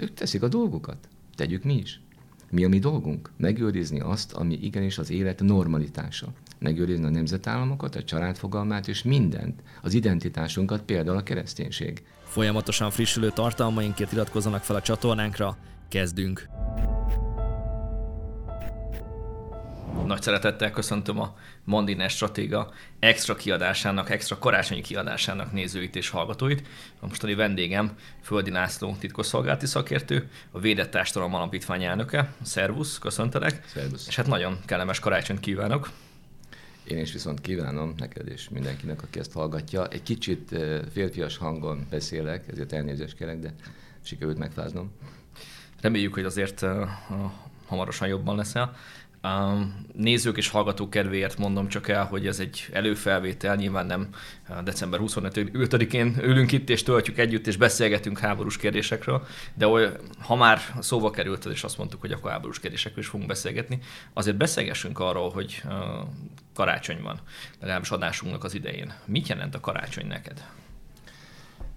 Ők teszik a dolgukat. Tegyük mi is. Mi a mi dolgunk? Megőrizni azt, ami igenis az élet normalitása. Megőrizni a nemzetállamokat, a családfogalmát és mindent, az identitásunkat, például a kereszténység. Folyamatosan frissülő tartalmainkért iratkozzanak fel a csatornánkra. Kezdünk! Nagy szeretettel köszöntöm a Mandiner Stratéga extra kiadásának, extra karácsonyi kiadásának nézőit és hallgatóit. A mostani vendégem Földi László titkosszolgálati szakértő, a Védett Társadalom Alapítvány elnöke. Szervusz, köszöntelek. Szervusz. És hát nagyon kellemes karácsonyt kívánok. Én is viszont kívánom neked és mindenkinek, aki ezt hallgatja. Egy kicsit eh, férfias hangon beszélek, ezért elnézést kérek, de sikerült megfáznom. Reméljük, hogy azért uh, hamarosan jobban leszel. Nézők és hallgatók kedvéért mondom csak el, hogy ez egy előfelvétel, nyilván nem december 25-én ülünk itt és töltjük együtt és beszélgetünk háborús kérdésekről, de oly, ha már szóba került, és azt mondtuk, hogy akkor háborús kérdésekről is fogunk beszélgetni, azért beszélgessünk arról, hogy karácsony van, legalábbis adásunknak az idején. Mit jelent a karácsony neked?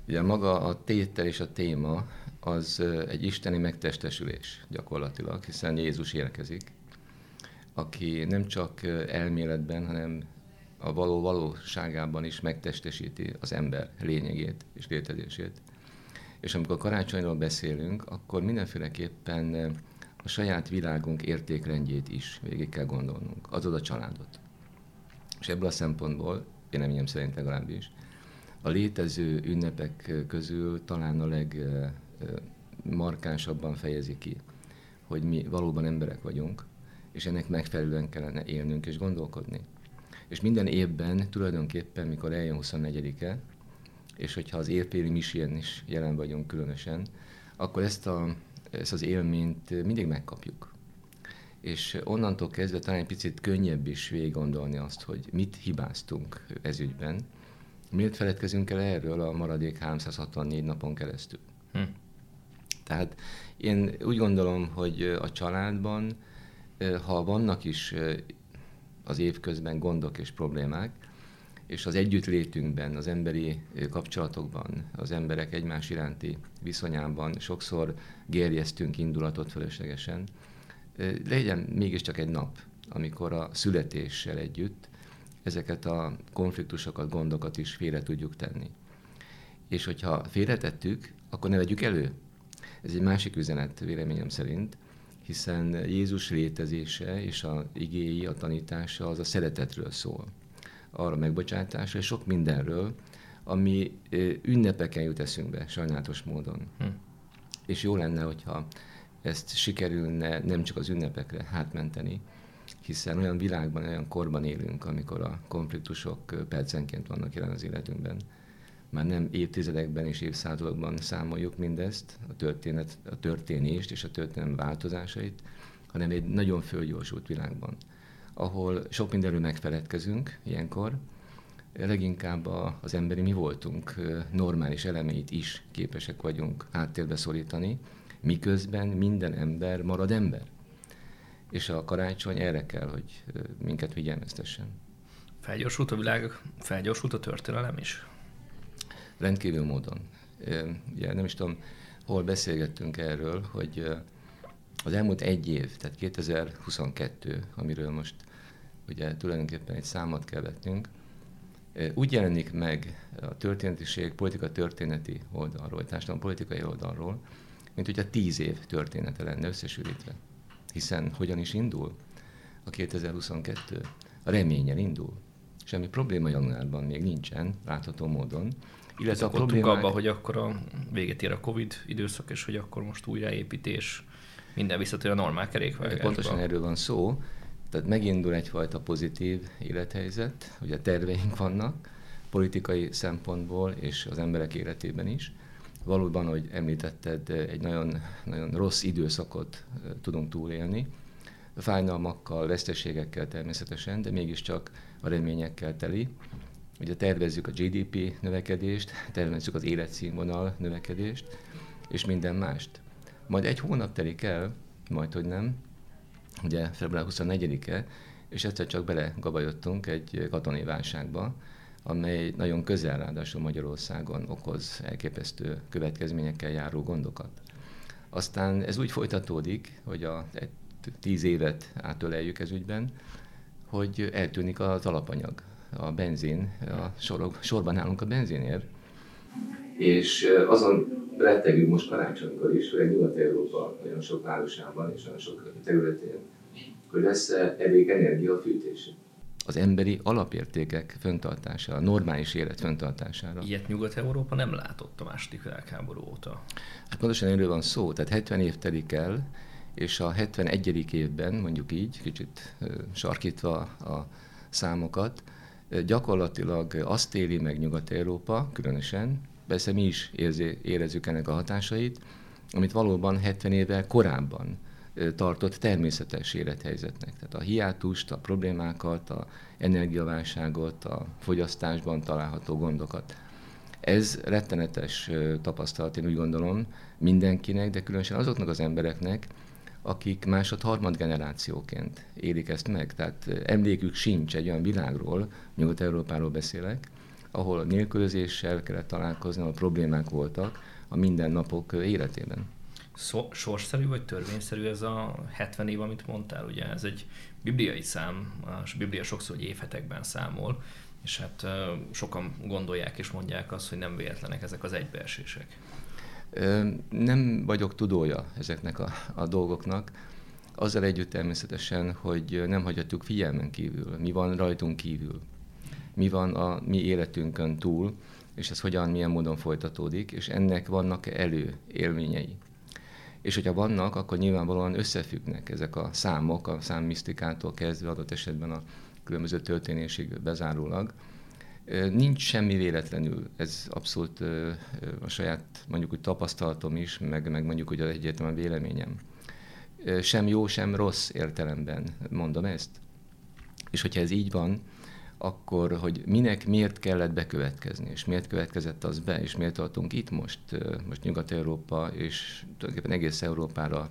Ugye maga a tétel és a téma az egy isteni megtestesülés gyakorlatilag, hiszen Jézus érkezik, aki nem csak elméletben, hanem a való valóságában is megtestesíti az ember lényegét és létezését. És amikor karácsonyról beszélünk, akkor mindenféleképpen a saját világunk értékrendjét is végig kell gondolnunk, azaz a családot. És ebből a szempontból, véleményem szerint legalábbis, a létező ünnepek közül talán a legmarkánsabban fejezi ki, hogy mi valóban emberek vagyunk, és ennek megfelelően kellene élnünk és gondolkodni. És minden évben tulajdonképpen, mikor eljön 24-e, és hogyha az évpéli misien is jelen vagyunk különösen, akkor ezt, a, ezt az élményt mindig megkapjuk. És onnantól kezdve talán egy picit könnyebb is végig gondolni azt, hogy mit hibáztunk ez ügyben. Miért feledkezünk el erről a maradék 364 napon keresztül? Hm. Tehát én úgy gondolom, hogy a családban ha vannak is az évközben gondok és problémák, és az együttlétünkben, az emberi kapcsolatokban, az emberek egymás iránti viszonyában sokszor gerjesztünk indulatot fölöslegesen, legyen mégiscsak egy nap, amikor a születéssel együtt ezeket a konfliktusokat, gondokat is félre tudjuk tenni. És hogyha félretettük, akkor ne vegyük elő. Ez egy másik üzenet véleményem szerint, hiszen Jézus létezése és a igéi, a tanítása az a szeretetről szól. Arra megbocsátásra és sok mindenről, ami ünnepeken jut eszünkbe, sajnálatos módon. Hm. És jó lenne, hogyha ezt sikerülne nem csak az ünnepekre hátmenteni, hiszen olyan világban, olyan korban élünk, amikor a konfliktusok percenként vannak jelen az életünkben már nem évtizedekben és évszázadokban számoljuk mindezt, a, történet, a történést és a történelem változásait, hanem egy nagyon fölgyorsult világban, ahol sok mindenről megfeledkezünk ilyenkor, leginkább az emberi mi voltunk normális elemeit is képesek vagyunk háttérbe szorítani, miközben minden ember marad ember. És a karácsony erre kell, hogy minket figyelmeztessen. Felgyorsult a világ, felgyorsult a történelem is? Rendkívül módon. Ugye nem is tudom, hol beszélgettünk erről, hogy az elmúlt egy év, tehát 2022, amiről most ugye tulajdonképpen egy számot kell vetnünk, úgy jelenik meg a történetiség politika történeti oldalról, társadalom politikai oldalról, mint hogyha tíz év története lenne összesülítve. Hiszen hogyan is indul a 2022? A reményen indul. Semmi probléma januárban még nincsen, látható módon, illetve a problémák... abba, hogy akkor a véget ér a Covid időszak, és hogy akkor most újraépítés, minden visszatér a normál kerékvágásba. Pontosan erről van szó. Tehát megindul egyfajta pozitív élethelyzet, ugye terveink vannak, politikai szempontból és az emberek életében is. Valóban, hogy említetted, egy nagyon, nagyon rossz időszakot tudunk túlélni, fájdalmakkal, veszteségekkel természetesen, de mégiscsak a reményekkel teli. Ugye tervezzük a GDP növekedést, tervezzük az életszínvonal növekedést, és minden mást. Majd egy hónap telik el, majd hogy nem, ugye február 24-e, és egyszer csak belegabajottunk egy katonai válságba, amely nagyon közel ráadásul Magyarországon okoz elképesztő következményekkel járó gondokat. Aztán ez úgy folytatódik, hogy a tíz évet átöleljük ez ügyben, hogy eltűnik az alapanyag, a benzin, a sorok, sorban állunk a benzinért. És azon rettegünk most karácsonykor is, hogy Nyugat-Európa nagyon sok városában és nagyon sok területén, hogy lesz elég energia fűtésre az emberi alapértékek föntartására, a normális élet föntartására. Ilyet Nyugat-Európa nem látott a második világháború óta. Hát pontosan erről van szó, tehát 70 év telik el, és a 71. évben, mondjuk így, kicsit sarkítva a számokat, gyakorlatilag azt éli meg Nyugat-Európa, különösen, persze mi is érzi, érezzük ennek a hatásait, amit valóban 70 évvel korábban tartott természetes élethelyzetnek. Tehát a hiátust, a problémákat, a energiaválságot, a fogyasztásban található gondokat. Ez rettenetes tapasztalat, én úgy gondolom, mindenkinek, de különösen azoknak az embereknek, akik másod-harmad generációként élik ezt meg. Tehát emlékük sincs egy olyan világról, Nyugat-Európáról beszélek, ahol a nélkülözéssel kellett találkozni, ahol problémák voltak a mindennapok életében szó, sorszerű vagy törvényszerű ez a 70 év, amit mondtál, ugye ez egy bibliai szám, a Biblia sokszor hogy évhetekben számol, és hát sokan gondolják és mondják azt, hogy nem véletlenek ezek az egybeesések. Nem vagyok tudója ezeknek a, a dolgoknak, azzal együtt természetesen, hogy nem hagyhatjuk figyelmen kívül, mi van rajtunk kívül, mi van a mi életünkön túl, és ez hogyan, milyen módon folytatódik, és ennek vannak elő élményei és hogyha vannak, akkor nyilvánvalóan összefüggnek ezek a számok, a számmisztikától kezdve adott esetben a különböző történésig bezárólag. Nincs semmi véletlenül, ez abszolút a saját mondjuk úgy tapasztalatom is, meg, meg mondjuk úgy az egyértelműen véleményem. Sem jó, sem rossz értelemben mondom ezt. És hogyha ez így van, akkor, hogy minek miért kellett bekövetkezni, és miért következett az be, és miért tartunk itt most, most Nyugat-Európa, és tulajdonképpen egész Európára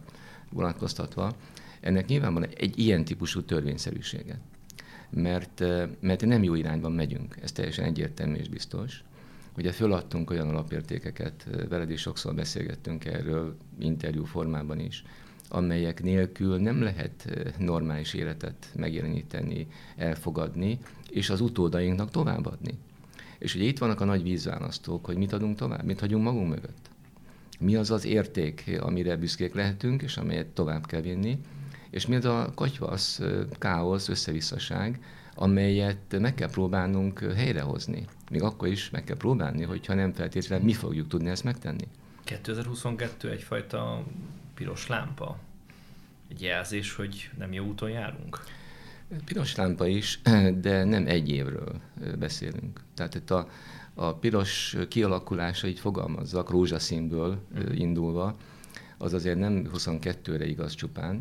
vonatkoztatva, ennek nyilván van egy ilyen típusú törvényszerűsége. Mert, mert nem jó irányban megyünk, ez teljesen egyértelmű és biztos. Ugye föladtunk olyan alapértékeket, veled is sokszor beszélgettünk erről interjú formában is, amelyek nélkül nem lehet normális életet megjeleníteni, elfogadni, és az utódainknak továbbadni. És ugye itt vannak a nagy vízválasztók, hogy mit adunk tovább, mit hagyunk magunk mögött. Mi az az érték, amire büszkék lehetünk, és amelyet tovább kell vinni, és mi az a katyvasz, káosz, összevisszaság, amelyet meg kell próbálnunk helyrehozni. Még akkor is meg kell próbálni, hogyha nem feltétlenül mi fogjuk tudni ezt megtenni. 2022 egyfajta piros lámpa? Egy jelzés, hogy nem jó úton járunk? Piros lámpa is, de nem egy évről beszélünk. Tehát itt a, a piros kialakulása, így fogalmazzak, rózsaszínből mm. indulva, az azért nem 22-re igaz csupán,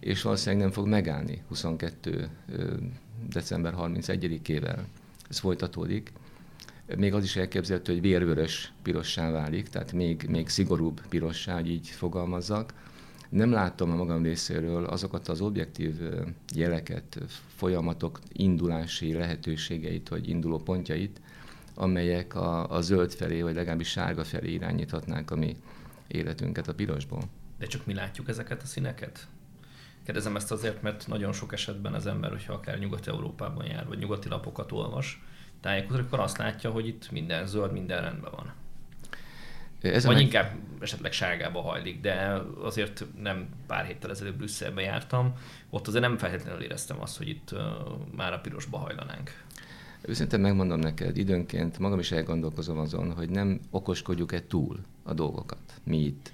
és valószínűleg nem fog megállni 22. december 31-ével. Ez folytatódik. Még az is elképzelhető, hogy vérvörös pirossá válik, tehát még, még szigorúbb pirossá, hogy így fogalmazzak nem látom a magam részéről azokat az objektív jeleket, folyamatok indulási lehetőségeit, vagy induló pontjait, amelyek a, a zöld felé, vagy legalábbis sárga felé irányíthatnánk a mi életünket a pirosból. De csak mi látjuk ezeket a színeket? Kérdezem ezt azért, mert nagyon sok esetben az ember, hogyha akár Nyugat-Európában jár, vagy nyugati lapokat olvas, tájékozik, akkor azt látja, hogy itt minden zöld, minden rendben van. Ez Vagy meg... inkább esetleg sárgába hajlik, de azért nem pár héttel ezelőtt Brüsszelbe jártam, ott azért nem feltétlenül éreztem azt, hogy itt már a pirosba hajlanánk. Őszintén megmondom neked, időnként magam is elgondolkozom azon, hogy nem okoskodjuk-e túl a dolgokat, mi itt.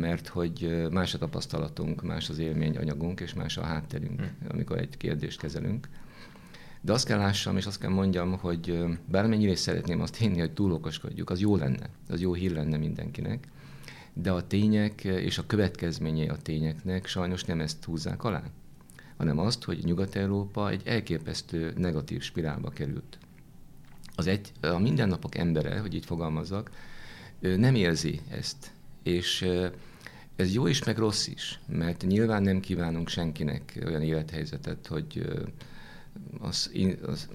Mert hogy más a tapasztalatunk, más az élményanyagunk, és más a hátterünk, hmm. amikor egy kérdést kezelünk. De azt kell lássam, és azt kell mondjam, hogy bármennyire is szeretném azt hinni, hogy túl okoskodjuk, az jó lenne, az jó hír lenne mindenkinek, de a tények és a következményei a tényeknek sajnos nem ezt húzzák alá, hanem azt, hogy Nyugat-Európa egy elképesztő negatív spirálba került. Az egy, a mindennapok embere, hogy így fogalmazzak, nem érzi ezt. És ez jó is, meg rossz is, mert nyilván nem kívánunk senkinek olyan élethelyzetet, hogy az, az,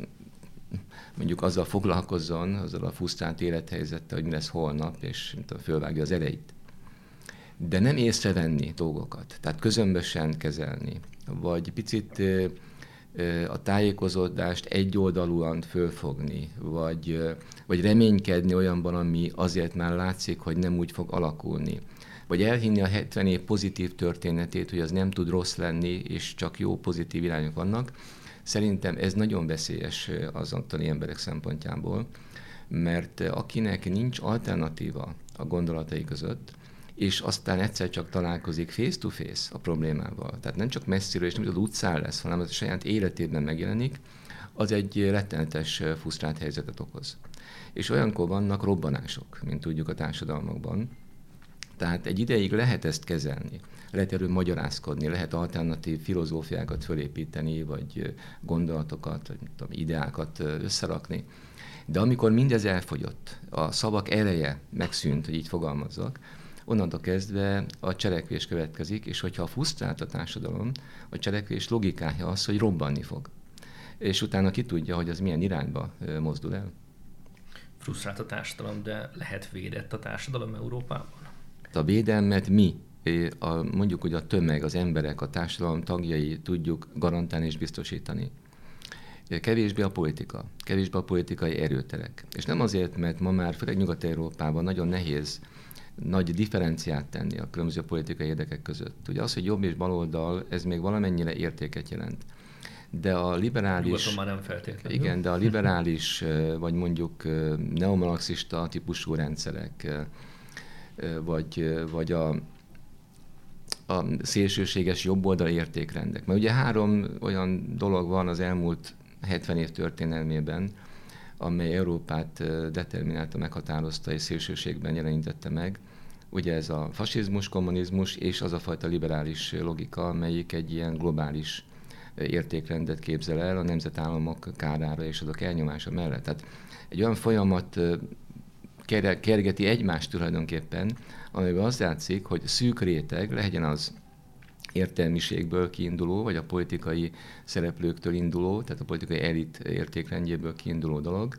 mondjuk azzal foglalkozzon, azzal a fusztált élethelyzettel, hogy mi lesz holnap, és mint a fölvágja az ereit. de nem észrevenni dolgokat, tehát közömbösen kezelni, vagy picit a tájékozódást egyoldalúan fölfogni, vagy, vagy reménykedni olyanban, ami azért már látszik, hogy nem úgy fog alakulni. Vagy elhinni a 70 év pozitív történetét, hogy az nem tud rossz lenni, és csak jó pozitív irányok vannak. Szerintem ez nagyon veszélyes az ottani emberek szempontjából, mert akinek nincs alternatíva a gondolatai között, és aztán egyszer csak találkozik face-to-face a problémával. Tehát nem csak messziről és nem az utcán lesz, hanem az a saját életében megjelenik, az egy rettenetes fusztrált helyzetet okoz. És olyankor vannak robbanások, mint tudjuk a társadalmakban. Tehát egy ideig lehet ezt kezelni, lehet erről magyarázkodni, lehet alternatív filozófiákat fölépíteni, vagy gondolatokat, vagy tudom, ideákat összerakni. De amikor mindez elfogyott, a szavak ereje megszűnt, hogy így fogalmazzak, onnantól kezdve a cselekvés következik, és hogyha frusztrált a társadalom, a cselekvés logikája az, hogy robbanni fog. És utána ki tudja, hogy az milyen irányba mozdul el. Frusztrált a társadalom, de lehet védett a társadalom Európában? A védelmet mi, a, mondjuk, hogy a tömeg, az emberek, a társadalom tagjai tudjuk garantálni és biztosítani. Kevésbé a politika, kevésbé a politikai erőterek. És nem azért, mert ma már, főleg Nyugat-Európában nagyon nehéz nagy differenciát tenni a különböző politikai érdekek között. Ugye az, hogy jobb és baloldal, ez még valamennyire értéket jelent. De a liberális... már nem feltétlenül. Igen, de a liberális, vagy mondjuk neomarxista típusú rendszerek, vagy, vagy a, a szélsőséges jobboldal értékrendek. Mert ugye három olyan dolog van az elmúlt 70 év történelmében, amely Európát determinálta, meghatározta és szélsőségben jelenítette meg. Ugye ez a fasizmus, kommunizmus és az a fajta liberális logika, amelyik egy ilyen globális értékrendet képzel el a nemzetállamok kárára és azok elnyomása mellett. Tehát egy olyan folyamat kergeti egymást tulajdonképpen, amiben az látszik, hogy szűk réteg, legyen az értelmiségből kiinduló, vagy a politikai szereplőktől induló, tehát a politikai elit értékrendjéből kiinduló dolog,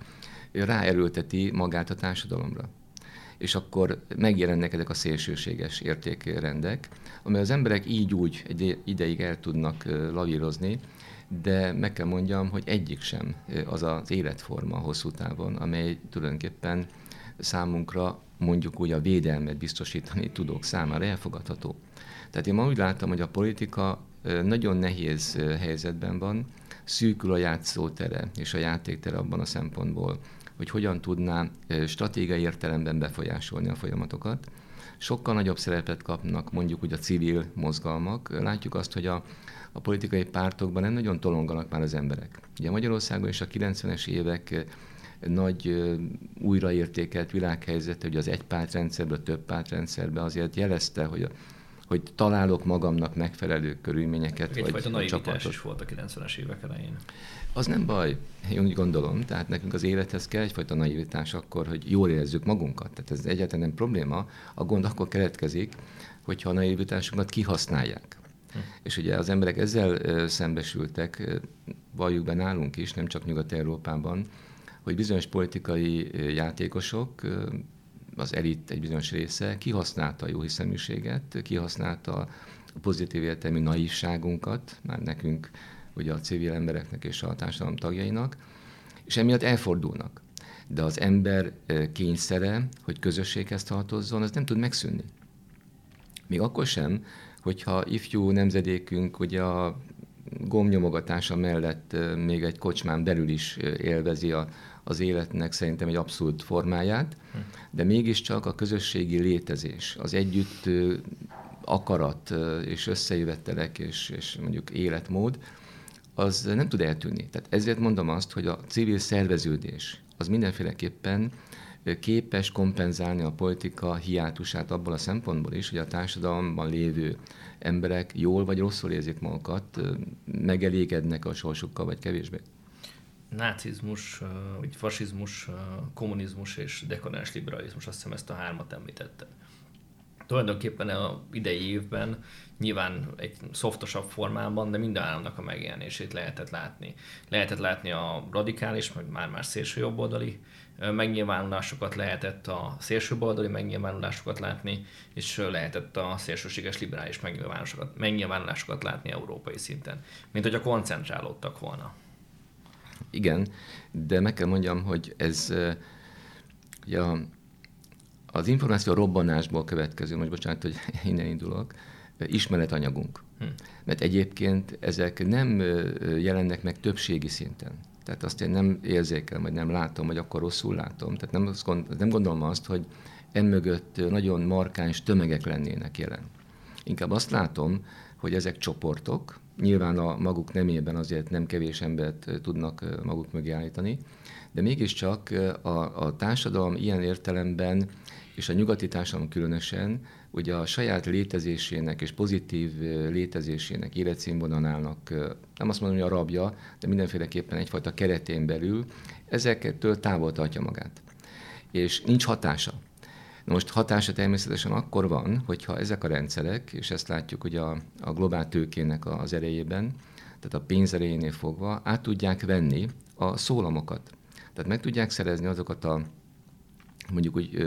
ráerőlteti magát a társadalomra. És akkor megjelennek ezek a szélsőséges értékrendek, amely az emberek így úgy egy ideig el tudnak lavírozni, de meg kell mondjam, hogy egyik sem az az életforma hosszú távon, amely tulajdonképpen számunkra mondjuk úgy a védelmet biztosítani tudók számára elfogadható. Tehát én ma úgy láttam, hogy a politika nagyon nehéz helyzetben van, szűkül a játszótere és a játéktere abban a szempontból, hogy hogyan tudná stratégiai értelemben befolyásolni a folyamatokat. Sokkal nagyobb szerepet kapnak mondjuk úgy a civil mozgalmak. Látjuk azt, hogy a, a politikai pártokban nem nagyon tolonganak már az emberek. Ugye Magyarországon is a 90-es évek nagy újraértékelt világhelyzete, hogy az egy pártrendszerből több pártrendszerbe azért jelezte, hogy a hogy találok magamnak megfelelő körülményeket. Egyfajta vagy naivitás is volt a 90-es évek elején. Az nem baj, én úgy gondolom. Tehát nekünk az élethez kell egyfajta naivitás akkor, hogy jól érezzük magunkat. Tehát ez egyáltalán nem probléma. A gond akkor keletkezik, hogyha a naivitásunkat kihasználják. Hm. És ugye az emberek ezzel szembesültek, valljuk be nálunk is, nem csak Nyugat-Európában, hogy bizonyos politikai játékosok az elit egy bizonyos része kihasználta a jó hiszeműséget, kihasználta a pozitív értelmű naívságunkat, már nekünk, ugye a civil embereknek és a társadalom tagjainak, és emiatt elfordulnak. De az ember kényszere, hogy közösséghez tartozzon, az nem tud megszűnni. Még akkor sem, hogyha ifjú nemzedékünk ugye a gomnyomogatása mellett még egy kocsmán belül is élvezi a, az életnek szerintem egy abszolút formáját, de mégiscsak a közösségi létezés, az együtt akarat és összejövetelek és, és mondjuk életmód, az nem tud eltűnni. Tehát ezért mondom azt, hogy a civil szerveződés az mindenféleképpen képes kompenzálni a politika hiátusát abból a szempontból is, hogy a társadalomban lévő emberek jól vagy rosszul érzik magukat, megelégednek a sorsukkal, vagy kevésbé nácizmus, vagy fasizmus, kommunizmus és dekadens liberalizmus, azt hiszem ezt a hármat említette. Tulajdonképpen a idei évben nyilván egy szoftosabb formában, de minden államnak a megjelenését lehetett látni. Lehetett látni a radikális, vagy már-már szélső jobboldali megnyilvánulásokat lehetett a szélsőbaloldali megnyilvánulásokat látni, és lehetett a szélsőséges liberális megnyilvánulásokat, megnyilvánulásokat látni európai szinten, mint hogy a koncentrálódtak volna. Igen, de meg kell mondjam, hogy ez ugye az információ robbanásból következő, most bocsánat, hogy innen indulok, ismeretanyagunk. Hm. Mert egyébként ezek nem jelennek meg többségi szinten. Tehát azt én nem érzékelem, vagy nem látom, vagy akkor rosszul látom. Tehát nem, gond, nem gondolom azt, hogy emögött nagyon markáns tömegek lennének jelen. Inkább azt látom, hogy ezek csoportok, nyilván a maguk nemében azért nem kevés embert tudnak maguk mögé állítani, de mégiscsak a, a társadalom ilyen értelemben, és a nyugati társadalom különösen, ugye a saját létezésének és pozitív létezésének, életszínvonalának, nem azt mondom, hogy a rabja, de mindenféleképpen egyfajta keretén belül, ezektől távol tartja magát. És nincs hatása. Na most hatása természetesen akkor van, hogyha ezek a rendszerek, és ezt látjuk ugye a, a globál tőkének az erejében, tehát a pénz erejénél fogva, át tudják venni a szólamokat. Tehát meg tudják szerezni azokat a mondjuk úgy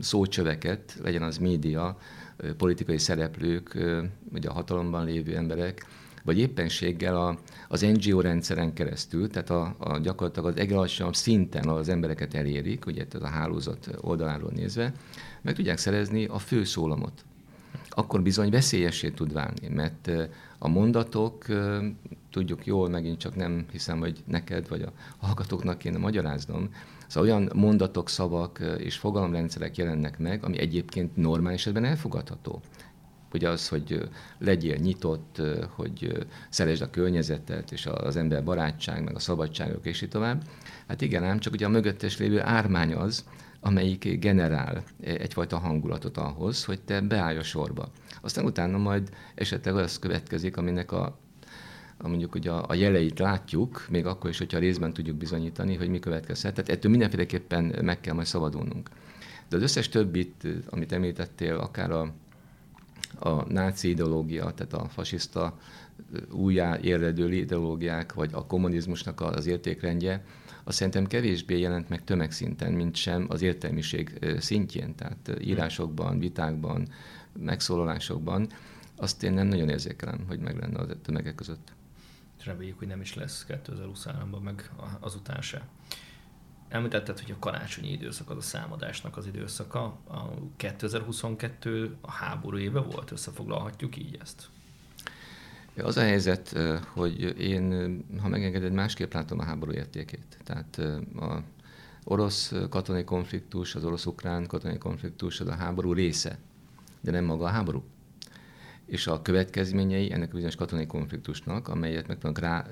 szócsöveket, legyen az média, politikai szereplők, vagy a hatalomban lévő emberek, vagy éppenséggel a, az NGO rendszeren keresztül, tehát a, a gyakorlatilag az egalacsonyabb szinten az embereket elérik, ugye tehát a hálózat oldaláról nézve, meg tudják szerezni a fő szólamot. Akkor bizony veszélyessé tud válni, mert a mondatok, tudjuk jól, megint csak nem hiszem, hogy neked vagy a hallgatóknak kéne magyaráznom, Szóval olyan mondatok, szavak és fogalomrendszerek jelennek meg, ami egyébként normális esetben elfogadható. Ugye az, hogy legyél nyitott, hogy szeresd a környezetet, és az ember barátság, meg a szabadságok, és így tovább. Hát igen, ám csak ugye a mögöttes lévő ármány az, amelyik generál egyfajta hangulatot ahhoz, hogy te beállj a sorba. Aztán utána majd esetleg az következik, aminek a mondjuk hogy a, a jeleit látjuk, még akkor is, hogyha részben tudjuk bizonyítani, hogy mi következhet. Tehát ettől mindenféleképpen meg kell majd szabadulnunk. De az összes többit, amit említettél, akár a, a náci ideológia, tehát a fasiszta újjá érledő ideológiák, vagy a kommunizmusnak az értékrendje, azt szerintem kevésbé jelent meg tömegszinten, mint sem az értelmiség szintjén, tehát írásokban, vitákban, megszólalásokban. Azt én nem nagyon érzékelem, hogy meg lenne a tömegek között reméljük, hogy nem is lesz 2023-ban, meg azután se. Említetted, hogy a karácsonyi időszak az a számadásnak az időszaka. A 2022 a háború éve volt, összefoglalhatjuk így ezt? Az a helyzet, hogy én, ha megengeded, másképp látom a háború értékét. Tehát a orosz katonai konfliktus, az orosz-ukrán katonai konfliktus az a háború része, de nem maga a háború és a következményei ennek a bizonyos katonai konfliktusnak, amelyet meg tudnak rá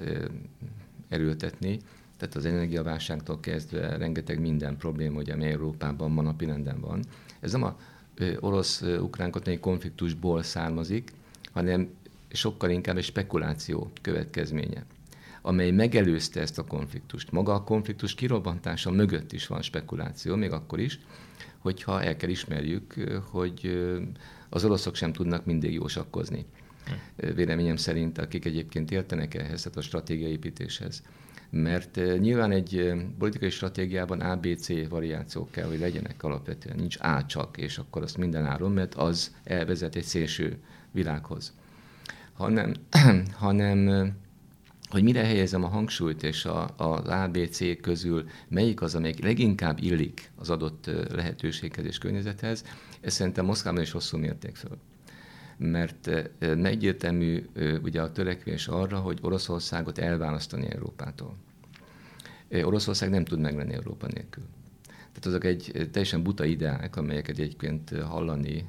erőltetni, tehát az energiaválságtól kezdve rengeteg minden probléma, ugye, ami Európában ma napirenden van. Ez nem a orosz-ukrán katonai konfliktusból származik, hanem sokkal inkább egy spekuláció következménye, amely megelőzte ezt a konfliktust. Maga a konfliktus kirobbantása mögött is van spekuláció, még akkor is, hogyha el kell ismerjük, hogy az oroszok sem tudnak mindig jósakkozni. Véleményem szerint, akik egyébként értenek ehhez, tehát a stratégiai építéshez. Mert nyilván egy politikai stratégiában ABC variációk kell, hogy legyenek alapvetően. Nincs A csak, és akkor azt minden áron, mert az elvezet egy szélső világhoz. Hanem, hanem hogy mire helyezem a hangsúlyt, és a, az ABC közül melyik az, amelyik leginkább illik az adott lehetőséghez és környezethez, ez szerintem Moszkvában is hosszú mérték föl. Mert egyértelmű ugye a törekvés arra, hogy Oroszországot elválasztani Európától. Oroszország nem tud meglenni Európa nélkül. Tehát azok egy teljesen buta ideák, amelyeket egyébként hallani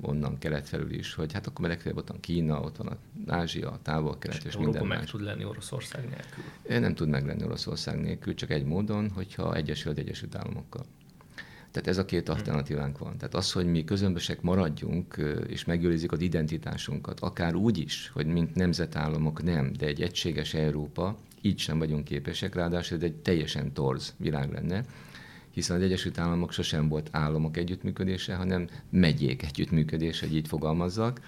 onnan kelet felül is, hogy hát akkor legfeljebb ott van Kína, ott van Ázsia, a távol-kelet és, és minden meg más. tud lenni Oroszország nélkül? Nem tud meglenni Oroszország nélkül, csak egy módon, hogyha egyesült Egyesült Államokkal. Tehát ez a két alternatívánk van. Tehát az, hogy mi közömbösek maradjunk, és megőrizzük az identitásunkat, akár úgy is, hogy mint nemzetállamok nem, de egy egységes Európa, így sem vagyunk képesek, ráadásul ez egy teljesen torz világ lenne, hiszen az Egyesült Államok sosem volt államok együttműködése, hanem megyék együttműködése, hogy így fogalmazzak,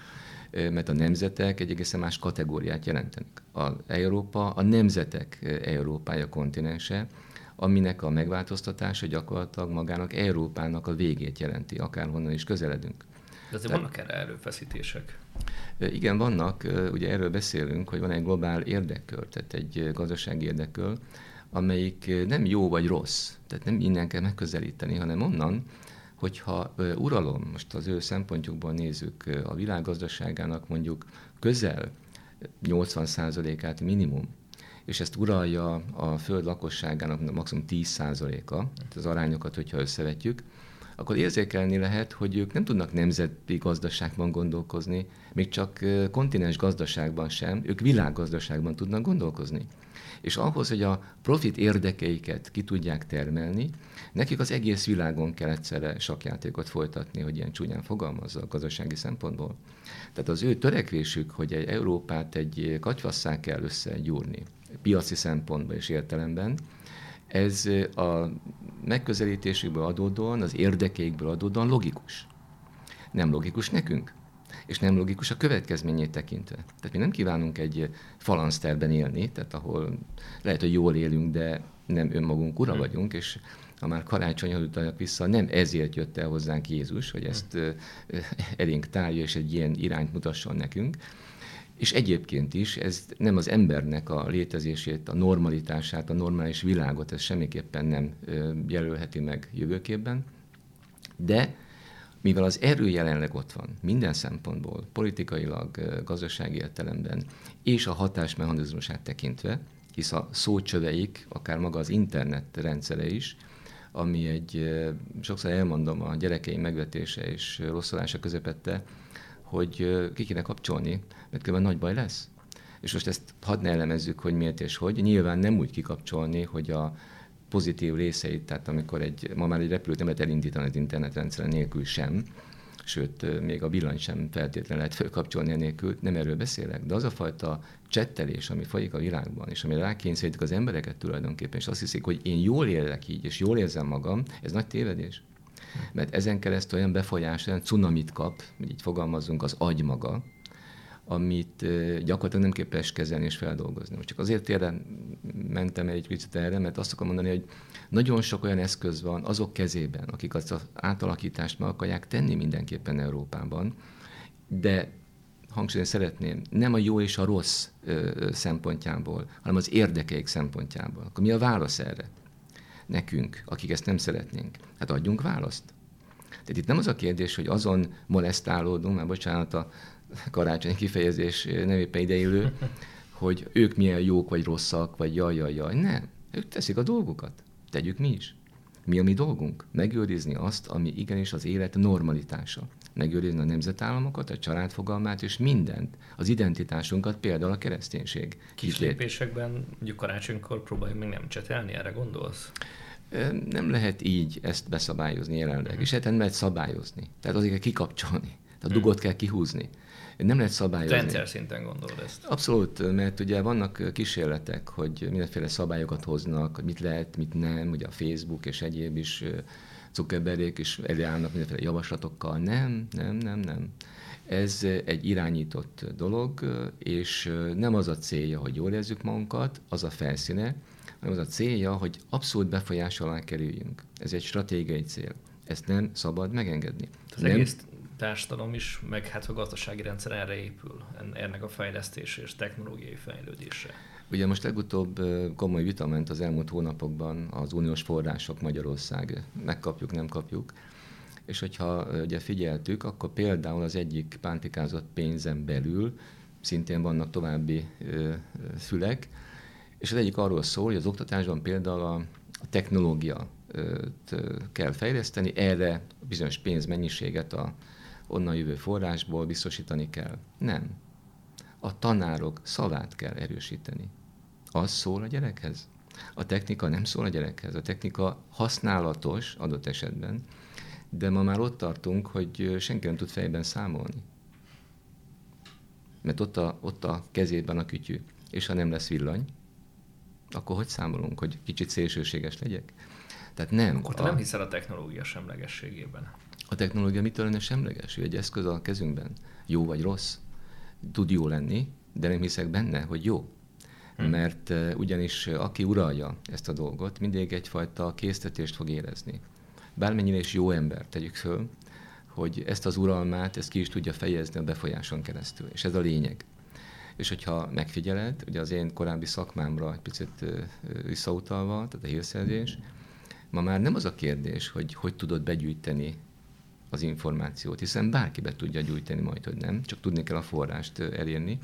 mert a nemzetek egy egészen más kategóriát jelentenek. A Európa a nemzetek Európája kontinense, aminek a megváltoztatása gyakorlatilag magának Európának a végét jelenti, akárhonnan is közeledünk. De azért vannak erre erőfeszítések. Igen, vannak. Ugye erről beszélünk, hogy van egy globál érdekkör, tehát egy gazdasági érdekkör, amelyik nem jó vagy rossz. Tehát nem innen kell megközelíteni, hanem onnan, hogyha uralom, most az ő szempontjukból nézzük, a világgazdaságának mondjuk közel 80%-át minimum, és ezt uralja a föld lakosságának maximum 10%-a, az arányokat, hogyha összevetjük, akkor érzékelni lehet, hogy ők nem tudnak nemzeti gazdaságban gondolkozni, még csak kontinens gazdaságban sem, ők világgazdaságban tudnak gondolkozni. És ahhoz, hogy a profit érdekeiket ki tudják termelni, nekik az egész világon kell egyszerre sakjátékot folytatni, hogy ilyen csúnyán fogalmazza a gazdasági szempontból. Tehát az ő törekvésük, hogy egy Európát egy katyvasszá kell összegyúrni, piaci szempontból és értelemben, ez a megközelítésükből adódóan, az érdekeikből adódóan logikus. Nem logikus nekünk, és nem logikus a következményét tekintve. Tehát mi nem kívánunk egy falanszterben élni, tehát ahol lehet, hogy jól élünk, de nem önmagunk ura hm. vagyunk, és ha már karácsony utaljak vissza, nem ezért jött el hozzánk Jézus, hogy ezt elénk tárja, és egy ilyen irányt mutasson nekünk, és egyébként is ez nem az embernek a létezését, a normalitását, a normális világot, ez semmiképpen nem jelölheti meg jövőképben, de mivel az erő jelenleg ott van, minden szempontból, politikailag, gazdasági értelemben, és a hatásmechanizmusát tekintve, hisz a szócsöveik, akár maga az internet rendszere is, ami egy, sokszor elmondom, a gyerekeim megvetése és rosszolása közepette, hogy ki kéne kapcsolni, mert különben nagy baj lesz. És most ezt hadd ne elemezzük, hogy miért és hogy. Nyilván nem úgy kikapcsolni, hogy a pozitív részeit, tehát amikor egy, ma már egy repülőt nem lehet elindítani az internetrendszeren nélkül sem, sőt, még a villany sem feltétlenül lehet felkapcsolni nélkül, nem erről beszélek, de az a fajta csettelés, ami folyik a világban, és amire rákényszerítik az embereket tulajdonképpen, és azt hiszik, hogy én jól élek így, és jól érzem magam, ez nagy tévedés. Mert ezen keresztül olyan befolyás, olyan cunamit kap, hogy így fogalmazunk, az agy maga, amit gyakorlatilag nem képes kezelni és feldolgozni. Most csak azért térre mentem egy picit erre, mert azt akarom mondani, hogy nagyon sok olyan eszköz van azok kezében, akik azt az átalakítást meg akarják tenni mindenképpen Európában, de hangsúlyozni szeretném, nem a jó és a rossz szempontjából, hanem az érdekeik szempontjából. Akkor mi a válasz erre? Nekünk, akik ezt nem szeretnénk. Hát adjunk választ. Tehát itt nem az a kérdés, hogy azon molesztálódunk, mert bocsánat, a karácsonyi kifejezés nem éppen ideillő, hogy ők milyen jók vagy rosszak, vagy jaj, jaj, jaj. Nem. Ők teszik a dolgukat. Tegyük mi is. Mi a mi dolgunk? Megőrizni azt, ami igenis az élet normalitása. Megőrizni a nemzetállamokat, a családfogalmát és mindent. Az identitásunkat, például a kereszténység. Kis lépésekben, mondjuk karácsonykor próbáljuk még nem csetelni, erre gondolsz? Nem lehet így ezt beszabályozni jelenleg, és egyáltalán lehet szabályozni. Tehát azért kell kikapcsolni. Tehát a dugot hmm. kell kihúzni nem lehet szabályozni. Rendszer szinten gondolod ezt. Abszolút, mert ugye vannak kísérletek, hogy mindenféle szabályokat hoznak, hogy mit lehet, mit nem, ugye a Facebook és egyéb is Zuckerbergék is előállnak mindenféle javaslatokkal. Nem, nem, nem, nem. Ez egy irányított dolog, és nem az a célja, hogy jól érezzük magunkat, az a felszíne, hanem az a célja, hogy abszolút befolyás alá kerüljünk. Ez egy stratégiai cél. Ezt nem szabad megengedni. Az nem, egész társadalom is, meg hát a gazdasági rendszer erre épül, ennek a fejlesztése és technológiai fejlődése. Ugye most legutóbb komoly vita ment az elmúlt hónapokban az uniós források Magyarország, megkapjuk, nem kapjuk. És hogyha ugye figyeltük, akkor például az egyik pántikázott pénzen belül szintén vannak további fülek, és az egyik arról szól, hogy az oktatásban például a technológia kell fejleszteni, erre bizonyos pénzmennyiséget a onnan jövő forrásból biztosítani kell. Nem. A tanárok szavát kell erősíteni. Az szól a gyerekhez. A technika nem szól a gyerekhez. A technika használatos adott esetben, de ma már ott tartunk, hogy senki nem tud fejben számolni. Mert ott a, ott a kezében a kütyű, és ha nem lesz villany, akkor hogy számolunk, hogy kicsit szélsőséges legyek? Tehát nem. Akkor te a... nem hiszel a technológia semlegességében. A technológia mitől lenne semleges? Ő egy eszköz a kezünkben. Jó vagy rossz? Tud jó lenni, de nem hiszek benne, hogy jó. Hmm. Mert ugyanis aki uralja ezt a dolgot, mindig egyfajta késztetést fog érezni. Bármennyire is jó ember, tegyük föl, hogy ezt az uralmát, ezt ki is tudja fejezni a befolyáson keresztül. És ez a lényeg. És hogyha megfigyeled, ugye az én korábbi szakmámra egy picit visszautalva, tehát a hírszerzés, ma már nem az a kérdés, hogy hogy tudod begyűjteni az információt, hiszen bárki be tudja gyűjteni majd, hogy nem, csak tudni kell a forrást elérni.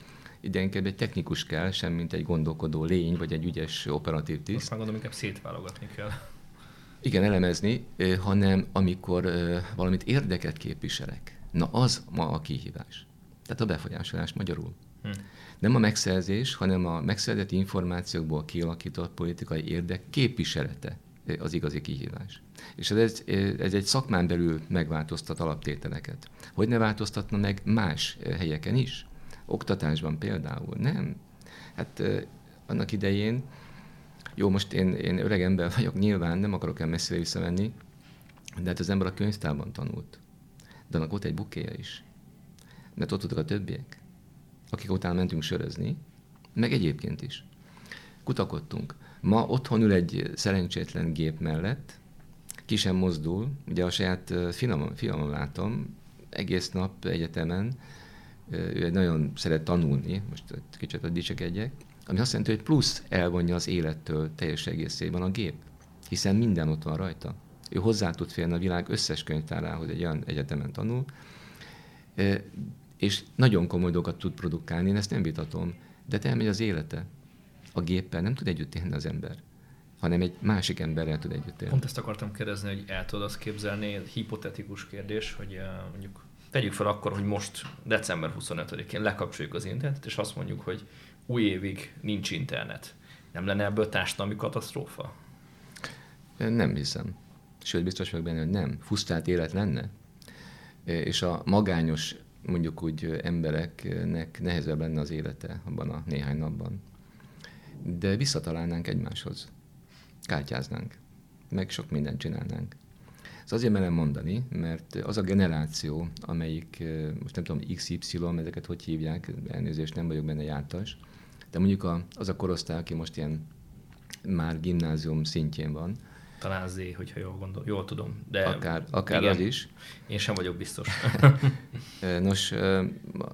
Idegenként egy technikus kell, sem mint egy gondolkodó lény, vagy egy ügyes operatív tiszt. Most már gondolom, inkább szétválogatni kell. Igen, elemezni, hanem amikor valamit érdeket képviselek. Na az ma a kihívás. Tehát a befolyásolás magyarul. Hm. Nem a megszerzés, hanem a megszerzett információkból kialakított politikai érdek képviselete az igazi kihívás. És ez, ez egy szakmán belül megváltoztat alaptételeket. Hogy ne változtatna meg más helyeken is? Oktatásban például. Nem. Hát annak idején, jó, most én, én öreg ember vagyok, nyilván nem akarok el messzire visszamenni, de hát az ember a könyvtárban tanult. De annak volt egy bukéja is. Mert ott voltak a többiek, akik utána mentünk sörözni, meg egyébként is. Kutakodtunk. Ma otthon ül egy szerencsétlen gép mellett, ki sem mozdul. Ugye a saját fiamon, fiamon látom, egész nap egyetemen, ő egy nagyon szeret tanulni, most kicsit a dicsekedjek, ami azt jelenti, hogy plusz elvonja az élettől teljes egészében a gép, hiszen minden ott van rajta. Ő hozzá tud férni a világ összes könyvtárához, egy olyan egyetemen tanul, és nagyon komoly dolgokat tud produkálni, én ezt nem vitatom, de elmegy az élete. A géppel nem tud együtt élni az ember hanem egy másik emberrel tud együtt élni. Pont ezt akartam kérdezni, hogy el tudod azt képzelni, hipotetikus kérdés, hogy mondjuk tegyük fel akkor, hogy most december 25-én lekapcsoljuk az internetet, és azt mondjuk, hogy új évig nincs internet. Nem lenne ebből társadalmi katasztrófa? Nem hiszem. Sőt, biztos vagyok benne, hogy nem. Fusztált élet lenne. És a magányos, mondjuk úgy embereknek nehezebb lenne az élete abban a néhány napban. De visszatalálnánk egymáshoz kártyáznánk, meg sok mindent csinálnánk. Ez azért merem mondani, mert az a generáció, amelyik, most nem tudom, XY, ezeket hogy hívják, elnézést, nem vagyok benne jártas, de mondjuk a, az a korosztály, aki most ilyen már gimnázium szintjén van, talán Z, hogyha jól, gondol, jól tudom. De akár akár igen, az is. Én sem vagyok biztos. Nos,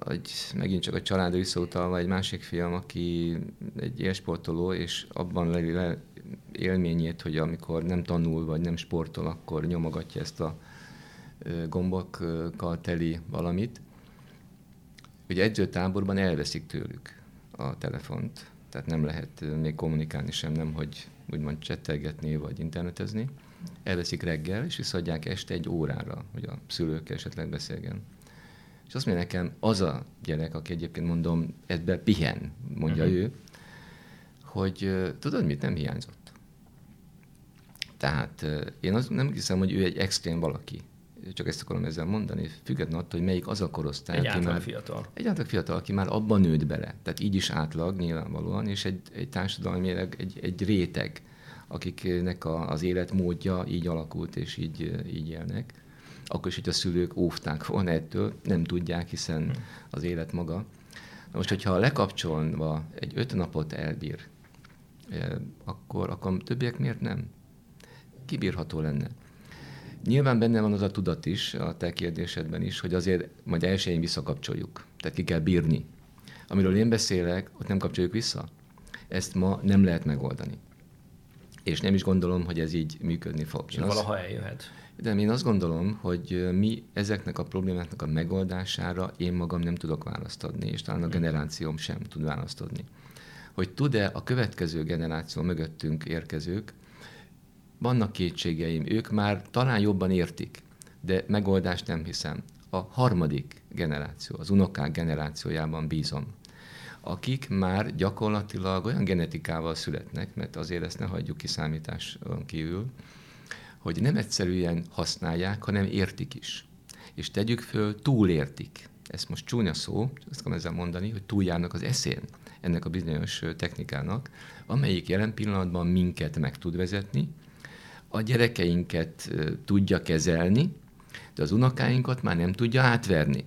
egy, megint csak a családra visszautalva egy másik film, aki egy élsportoló, és abban le, le, élményét, hogy amikor nem tanul vagy nem sportol, akkor nyomogatja ezt a gombokkal teli valamit. Ugye edzőtáborban elveszik tőlük a telefont, tehát nem lehet még kommunikálni sem, nem hogy úgymond csettelgetni vagy internetezni. Elveszik reggel, és visszaadják este egy órára, hogy a szülők esetleg beszélgen. És azt mondja nekem, az a gyerek, aki egyébként mondom, ebben pihen, mondja uh-huh. ő, hogy tudod mit, nem hiányzott. Tehát én azt nem hiszem, hogy ő egy extrém valaki. Csak ezt akarom ezzel mondani, függetlenül attól, hogy melyik az a korosztály, egy aki már fiatal. Egy átlag fiatal, aki már abban nőtt bele. Tehát így is átlag nyilvánvalóan, és egy, egy társadalmi egy, egy réteg, akiknek a, az életmódja így alakult, és így, így élnek. Akkor is, hogy a szülők óvták volna ettől, nem tudják, hiszen hm. az élet maga. Na most, hogyha lekapcsolva egy öt napot elbír, akkor, akkor többiek miért nem? kibírható lenne. Nyilván benne van az a tudat is, a te kérdésedben is, hogy azért majd elsőjén visszakapcsoljuk. Tehát ki kell bírni. Amiről én beszélek, ott nem kapcsoljuk vissza. Ezt ma nem lehet megoldani. És nem is gondolom, hogy ez így működni fog. És valaha eljöhet. De én azt gondolom, hogy mi ezeknek a problémáknak a megoldására én magam nem tudok választ adni, és talán a hmm. generációm sem tud választ adni. Hogy tud-e a következő generáció mögöttünk érkezők vannak kétségeim, ők már talán jobban értik, de megoldást nem hiszem. A harmadik generáció, az unokák generációjában bízom, akik már gyakorlatilag olyan genetikával születnek, mert azért ezt ne hagyjuk kiszámításon kívül, hogy nem egyszerűen használják, hanem értik is. És tegyük föl, túlértik. Ez most csúnya szó, azt akarom ezzel mondani, hogy túljárnak az eszén ennek a bizonyos technikának, amelyik jelen pillanatban minket meg tud vezetni, a gyerekeinket tudja kezelni, de az unokáinkat már nem tudja átverni.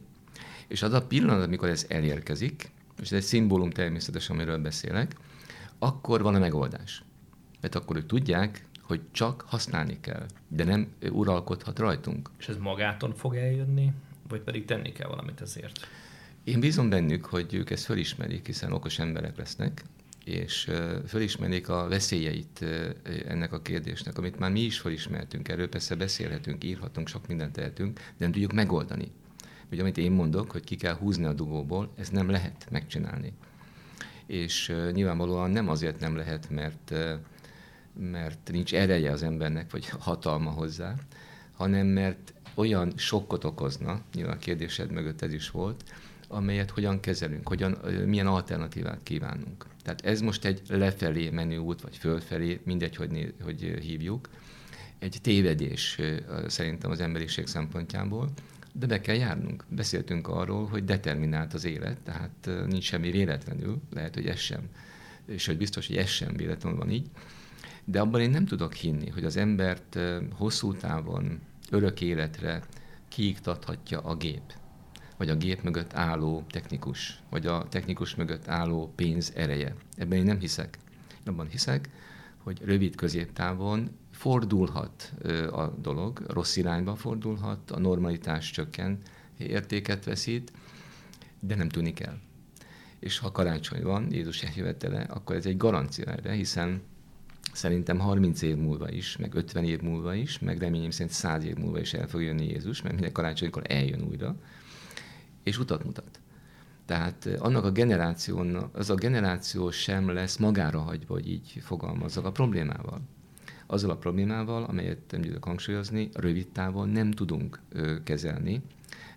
És az a pillanat, amikor ez elérkezik, és ez egy szimbólum természetesen, amiről beszélek, akkor van a megoldás. Mert akkor ők tudják, hogy csak használni kell, de nem uralkodhat rajtunk. És ez magától fog eljönni, vagy pedig tenni kell valamit ezért? Én bízom bennük, hogy ők ezt fölismerik, hiszen okos emberek lesznek, és fölismerik a veszélyeit ennek a kérdésnek, amit már mi is fölismertünk. Erről persze beszélhetünk, írhatunk, sok mindent tehetünk, de nem tudjuk megoldani. Ugye amit én mondok, hogy ki kell húzni a dugóból, ez nem lehet megcsinálni. És nyilvánvalóan nem azért nem lehet, mert, mert nincs ereje az embernek, vagy hatalma hozzá, hanem mert olyan sokkot okozna, nyilván a kérdésed mögött ez is volt, amelyet hogyan kezelünk, hogyan, milyen alternatívát kívánunk. Tehát ez most egy lefelé menő út, vagy fölfelé, mindegy, hogy, hogy hívjuk, egy tévedés szerintem az emberiség szempontjából, de be kell járnunk. Beszéltünk arról, hogy determinált az élet, tehát nincs semmi véletlenül, lehet, hogy ez sem, és hogy biztos, hogy ez sem véletlenül van így, de abban én nem tudok hinni, hogy az embert hosszú távon, örök életre kiiktathatja a gép vagy a gép mögött álló technikus, vagy a technikus mögött álló pénz ereje. Ebben én nem hiszek. Abban hiszek, hogy rövid középtávon fordulhat a dolog, rossz irányba fordulhat, a normalitás csökken, értéket veszít, de nem tudni kell. És ha karácsony van, Jézus eljövetele, akkor ez egy garancia erre, hiszen szerintem 30 év múlva is, meg 50 év múlva is, meg reményem szerint 100 év múlva is el fog jönni Jézus, mert minden karácsonykor eljön újra, és utat mutat. Tehát eh, annak a generációnak, az a generáció sem lesz magára hagyva, hogy így fogalmazzak a problémával. Azzal a problémával, amelyet nem tudok hangsúlyozni, rövid távon nem tudunk kezelni,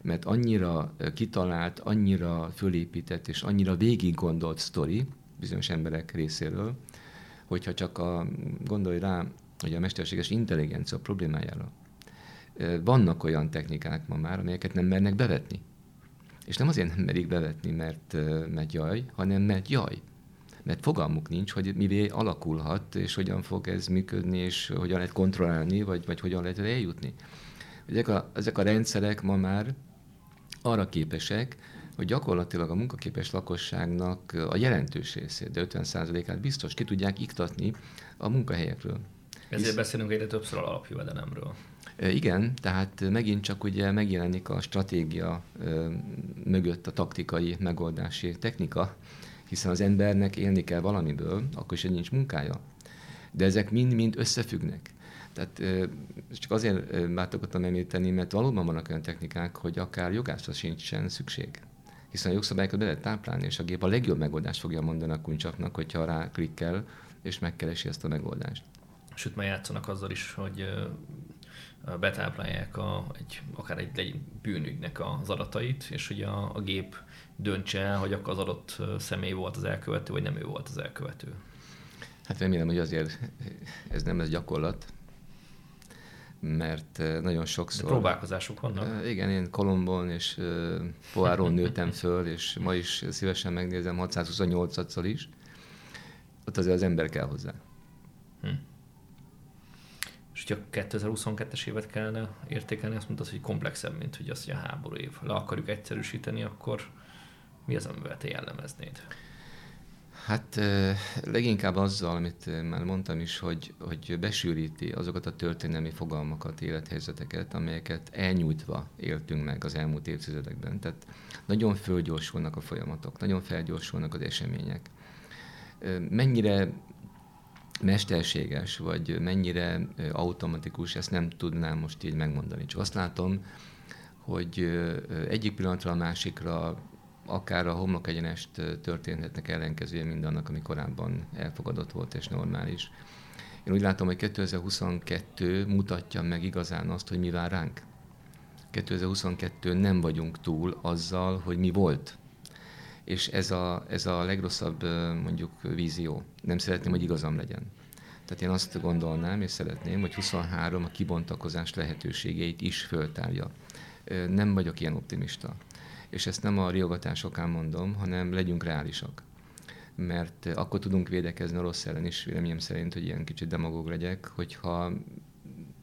mert annyira kitalált, annyira fölépített és annyira végig gondolt sztori bizonyos emberek részéről, hogyha csak a, gondolj rá, hogy a mesterséges intelligencia problémájára. Vannak olyan technikák ma már, amelyeket nem mernek bevetni. És nem azért nem merik bevetni, mert, mert jaj, hanem mert jaj. Mert fogalmuk nincs, hogy mivé alakulhat, és hogyan fog ez működni, és hogyan lehet kontrollálni, vagy, vagy hogyan lehet eljutni. Ezek a, ezek a rendszerek ma már arra képesek, hogy gyakorlatilag a munkaképes lakosságnak a jelentős részét, de 50%-át biztos ki tudják iktatni a munkahelyekről. Ezért Hisz... beszélünk egyre többször alapjövedelemről. Igen, tehát megint csak ugye megjelenik a stratégia mögött a taktikai megoldási technika, hiszen az embernek élni kell valamiből, akkor is, nincs munkája. De ezek mind-mind összefüggnek. Tehát csak azért bátorkodtam említeni, mert valóban vannak olyan technikák, hogy akár jogászra sincsen szükség. Hiszen a jogszabályokat be lehet táplálni, és a gép a legjobb megoldást fogja mondani a kuncsaknak, hogyha rá klikkel, és megkeresi ezt a megoldást. Sőt, már játszanak azzal is, hogy betáplálják a, egy, akár egy, egy bűnügynek az adatait, és hogy a, a gép döntse el, hogy akkor az adott személy volt az elkövető, vagy nem ő volt az elkövető. Hát remélem, hogy azért ez nem lesz gyakorlat, mert nagyon sokszor... De próbálkozások vannak. Igen, én Kolombon és Poáron nőttem föl, és ma is szívesen megnézem 628-szor is. Ott azért az ember kell hozzá. Hm hogyha 2022-es évet kellene értékelni, azt mondtad, hogy komplexebb, mint hogy azt, hogy a háború év. Le akarjuk egyszerűsíteni, akkor mi az, amivel te jellemeznéd? Hát leginkább azzal, amit már mondtam is, hogy, hogy besűríti azokat a történelmi fogalmakat, élethelyzeteket, amelyeket elnyújtva éltünk meg az elmúlt évtizedekben. Tehát nagyon fölgyorsulnak a folyamatok, nagyon felgyorsulnak az események. Mennyire mesterséges, vagy mennyire automatikus, ezt nem tudnám most így megmondani. Csak azt látom, hogy egyik pillanatra a másikra akár a homlok egyenest történhetnek ellenkezője mindannak, ami korábban elfogadott volt és normális. Én úgy látom, hogy 2022 mutatja meg igazán azt, hogy mi vár ránk. 2022 nem vagyunk túl azzal, hogy mi volt és ez a, ez a legrosszabb mondjuk vízió. Nem szeretném, hogy igazam legyen. Tehát én azt gondolnám, és szeretném, hogy 23 a kibontakozás lehetőségeit is föltárja. Nem vagyok ilyen optimista. És ezt nem a riogatásokán mondom, hanem legyünk reálisak. Mert akkor tudunk védekezni a rossz ellen is, véleményem szerint, hogy ilyen kicsit demagóg legyek, hogyha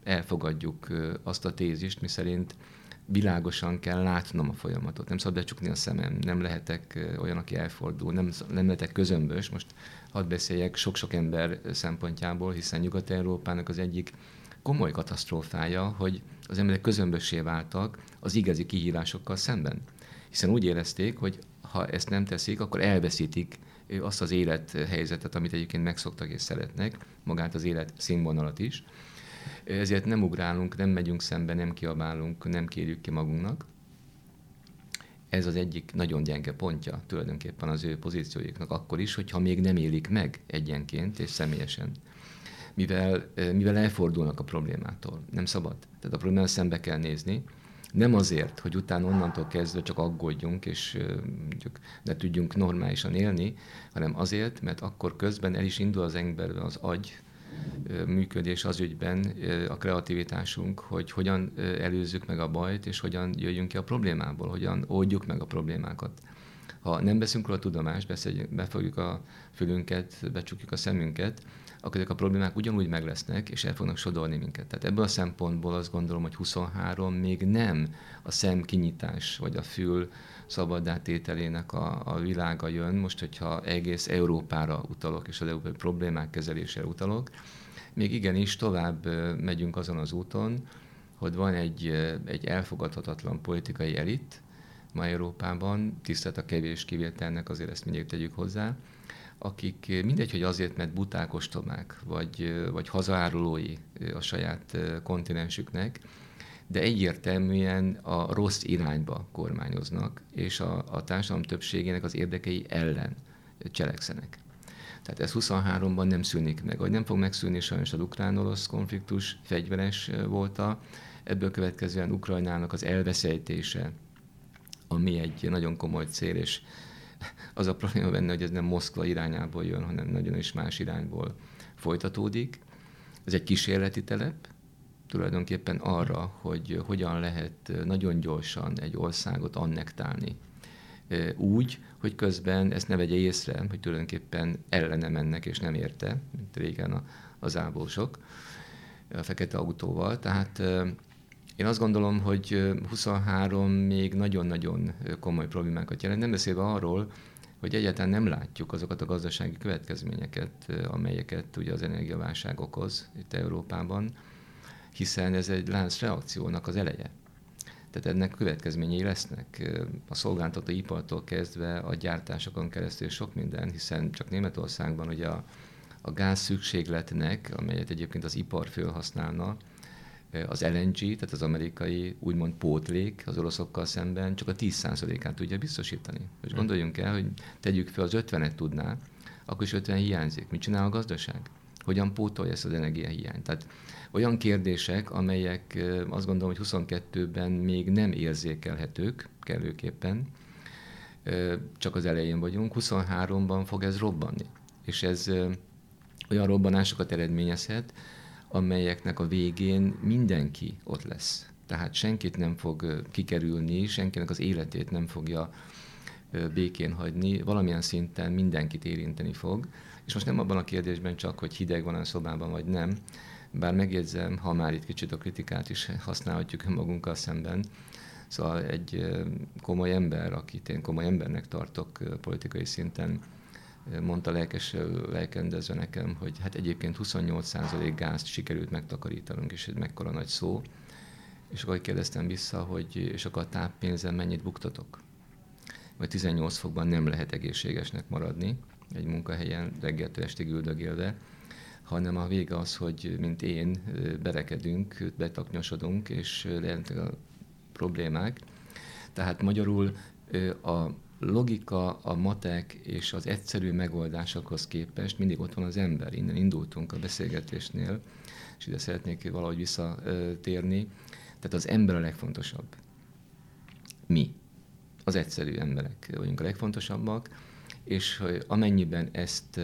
elfogadjuk azt a tézist, miszerint világosan kell látnom a folyamatot. Nem szabad becsukni a szemem, nem lehetek olyan, aki elfordul, nem, nem lehetek közömbös. Most hadd beszéljek sok-sok ember szempontjából, hiszen Nyugat-Európának az egyik komoly katasztrófája, hogy az emberek közömbössé váltak az igazi kihívásokkal szemben. Hiszen úgy érezték, hogy ha ezt nem teszik, akkor elveszítik azt az élethelyzetet, amit egyébként megszoktak és szeretnek, magát az élet színvonalat is. Ezért nem ugrálunk, nem megyünk szembe, nem kiabálunk, nem kérjük ki magunknak. Ez az egyik nagyon gyenge pontja tulajdonképpen az ő pozíciójuknak akkor is, hogyha még nem élik meg egyenként és személyesen. Mivel, mivel elfordulnak a problémától. Nem szabad. Tehát a problémát szembe kell nézni, nem azért, hogy utána onnantól kezdve csak aggódjunk, és mondjuk ne tudjunk normálisan élni, hanem azért, mert akkor közben el is indul az emberben az agy működés az ügyben, a kreativitásunk, hogy hogyan előzzük meg a bajt, és hogyan jöjjünk ki a problémából, hogyan oldjuk meg a problémákat. Ha nem veszünk róla tudomást, befogjuk a fülünket, becsukjuk a szemünket, akkor ezek a problémák ugyanúgy meg lesznek, és el fognak sodorni minket. Tehát ebből a szempontból azt gondolom, hogy 23 még nem a szem kinyitás, vagy a fül szabadátételének a, a világa jön. Most, hogyha egész Európára utalok, és az európai problémák kezelésére utalok, még igenis tovább megyünk azon az úton, hogy van egy, egy elfogadhatatlan politikai elit ma Európában, tisztelt a kevés kivételnek, azért ezt mindig tegyük hozzá, akik mindegy, hogy azért, mert buták ostomák, vagy, vagy hazaárulói a saját kontinensüknek, de egyértelműen a rossz irányba kormányoznak, és a, a társadalom többségének az érdekei ellen cselekszenek. Tehát ez 23-ban nem szűnik meg, vagy nem fog megszűnni sajnos az ukrán-orosz konfliktus, fegyveres volt a, ebből következően Ukrajnának az elveszejtése, ami egy nagyon komoly cél, és az a probléma benne, hogy ez nem Moszkva irányából jön, hanem nagyon is más irányból folytatódik. Ez egy kísérleti telep, tulajdonképpen arra, hogy hogyan lehet nagyon gyorsan egy országot annektálni. Úgy, hogy közben ezt ne vegye észre, hogy tulajdonképpen ellene mennek, és nem érte, mint régen az ábósok a fekete autóval. Tehát én azt gondolom, hogy 23 még nagyon-nagyon komoly problémákat jelent, nem beszélve arról, hogy egyáltalán nem látjuk azokat a gazdasági következményeket, amelyeket ugye az energiaválság okoz itt Európában, hiszen ez egy reakciónak az eleje. Tehát ennek következményei lesznek a szolgáltató ipartól kezdve a gyártásokon keresztül sok minden, hiszen csak Németországban ugye a, a gáz szükségletnek, amelyet egyébként az ipar felhasználna, az LNG, tehát az amerikai úgymond pótlék az oroszokkal szemben csak a 10%-át tudja biztosítani. És hm. gondoljunk el, hogy tegyük fel, az 50-et tudná, akkor is 50 hiányzik. Mit csinál a gazdaság? Hogyan pótolja ezt az energiahiányt? Tehát olyan kérdések, amelyek azt gondolom, hogy 22-ben még nem érzékelhetők kellőképpen, csak az elején vagyunk, 23-ban fog ez robbanni. És ez olyan robbanásokat eredményezhet, amelyeknek a végén mindenki ott lesz. Tehát senkit nem fog kikerülni, senkinek az életét nem fogja békén hagyni, valamilyen szinten mindenkit érinteni fog. És most nem abban a kérdésben csak, hogy hideg van a szobában, vagy nem, bár megjegyzem, ha már itt kicsit a kritikát is használhatjuk magunkkal szemben, Szóval egy komoly ember, akit én komoly embernek tartok politikai szinten, mondta lelkes, lelkendezve nekem, hogy hát egyébként 28% gázt sikerült megtakarítanunk, és ez mekkora nagy szó. És akkor kérdeztem vissza, hogy és akkor a táppénzen mennyit buktatok? Vagy 18 fokban nem lehet egészségesnek maradni egy munkahelyen reggeltől estig üldögélve, hanem a vége az, hogy mint én berekedünk, betaknyosodunk, és lehetnek a problémák. Tehát magyarul a logika, a matek és az egyszerű megoldásokhoz képest mindig ott van az ember. Innen indultunk a beszélgetésnél, és ide szeretnék valahogy visszatérni. Tehát az ember a legfontosabb. Mi, az egyszerű emberek vagyunk a legfontosabbak, és amennyiben ezt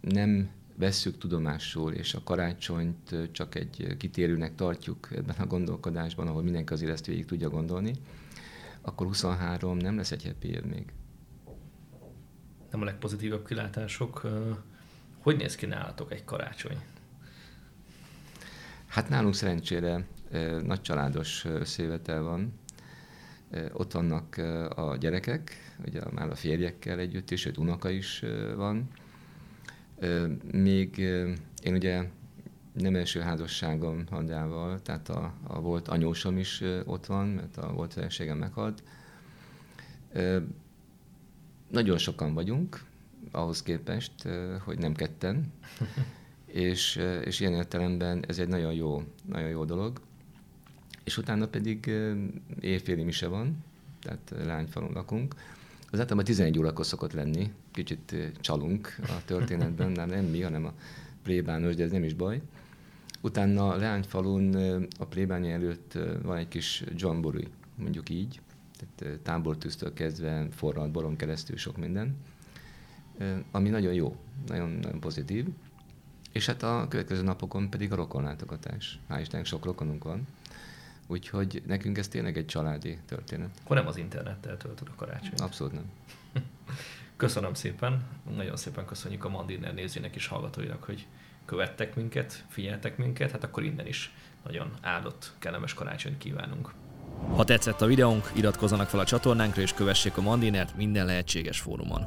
nem vesszük tudomásul, és a karácsonyt csak egy kitérőnek tartjuk ebben a gondolkodásban, ahol mindenki azért ezt tudja gondolni, akkor 23 nem lesz egy happy év még. Nem a legpozitívabb kilátások. Hogy néz ki nálatok egy karácsony? Hát nálunk szerencsére nagy családos összévetel van. Ott vannak a gyerekek, ugye már a férjekkel együtt, és egy unoka is van. Még én ugye nem első házasságom Andrával, tehát a, a volt anyósom is ott van, mert a volt feleségem meghalt. Nagyon sokan vagyunk, ahhoz képest, hogy nem ketten, és, és ilyen értelemben ez egy nagyon jó, nagyon jó dolog. És utána pedig évféli mise van, tehát lányfalon lakunk. Az általában 11 órakor szokott lenni, kicsit csalunk a történetben, nem, nem mi, hanem a plébános, de ez nem is baj. Utána Leányfalun a plébánya előtt van egy kis dzsambori, mondjuk így, tehát tábortűztől kezdve forralt boron keresztül sok minden, ami nagyon jó, nagyon, nagyon pozitív. És hát a következő napokon pedig a rokonlátogatás. Hál' Istennek sok rokonunk van. Úgyhogy nekünk ez tényleg egy családi történet. Akkor nem az internettel töltöd a karácsonyt? Abszolút nem. Köszönöm szépen, nagyon szépen köszönjük a Mandiner nézőnek és hallgatóinak, hogy követtek minket, figyeltek minket, hát akkor innen is nagyon áldott, kellemes karácsonyt kívánunk. Ha tetszett a videónk, iratkozzanak fel a csatornánkra és kövessék a Mandinert minden lehetséges fórumon.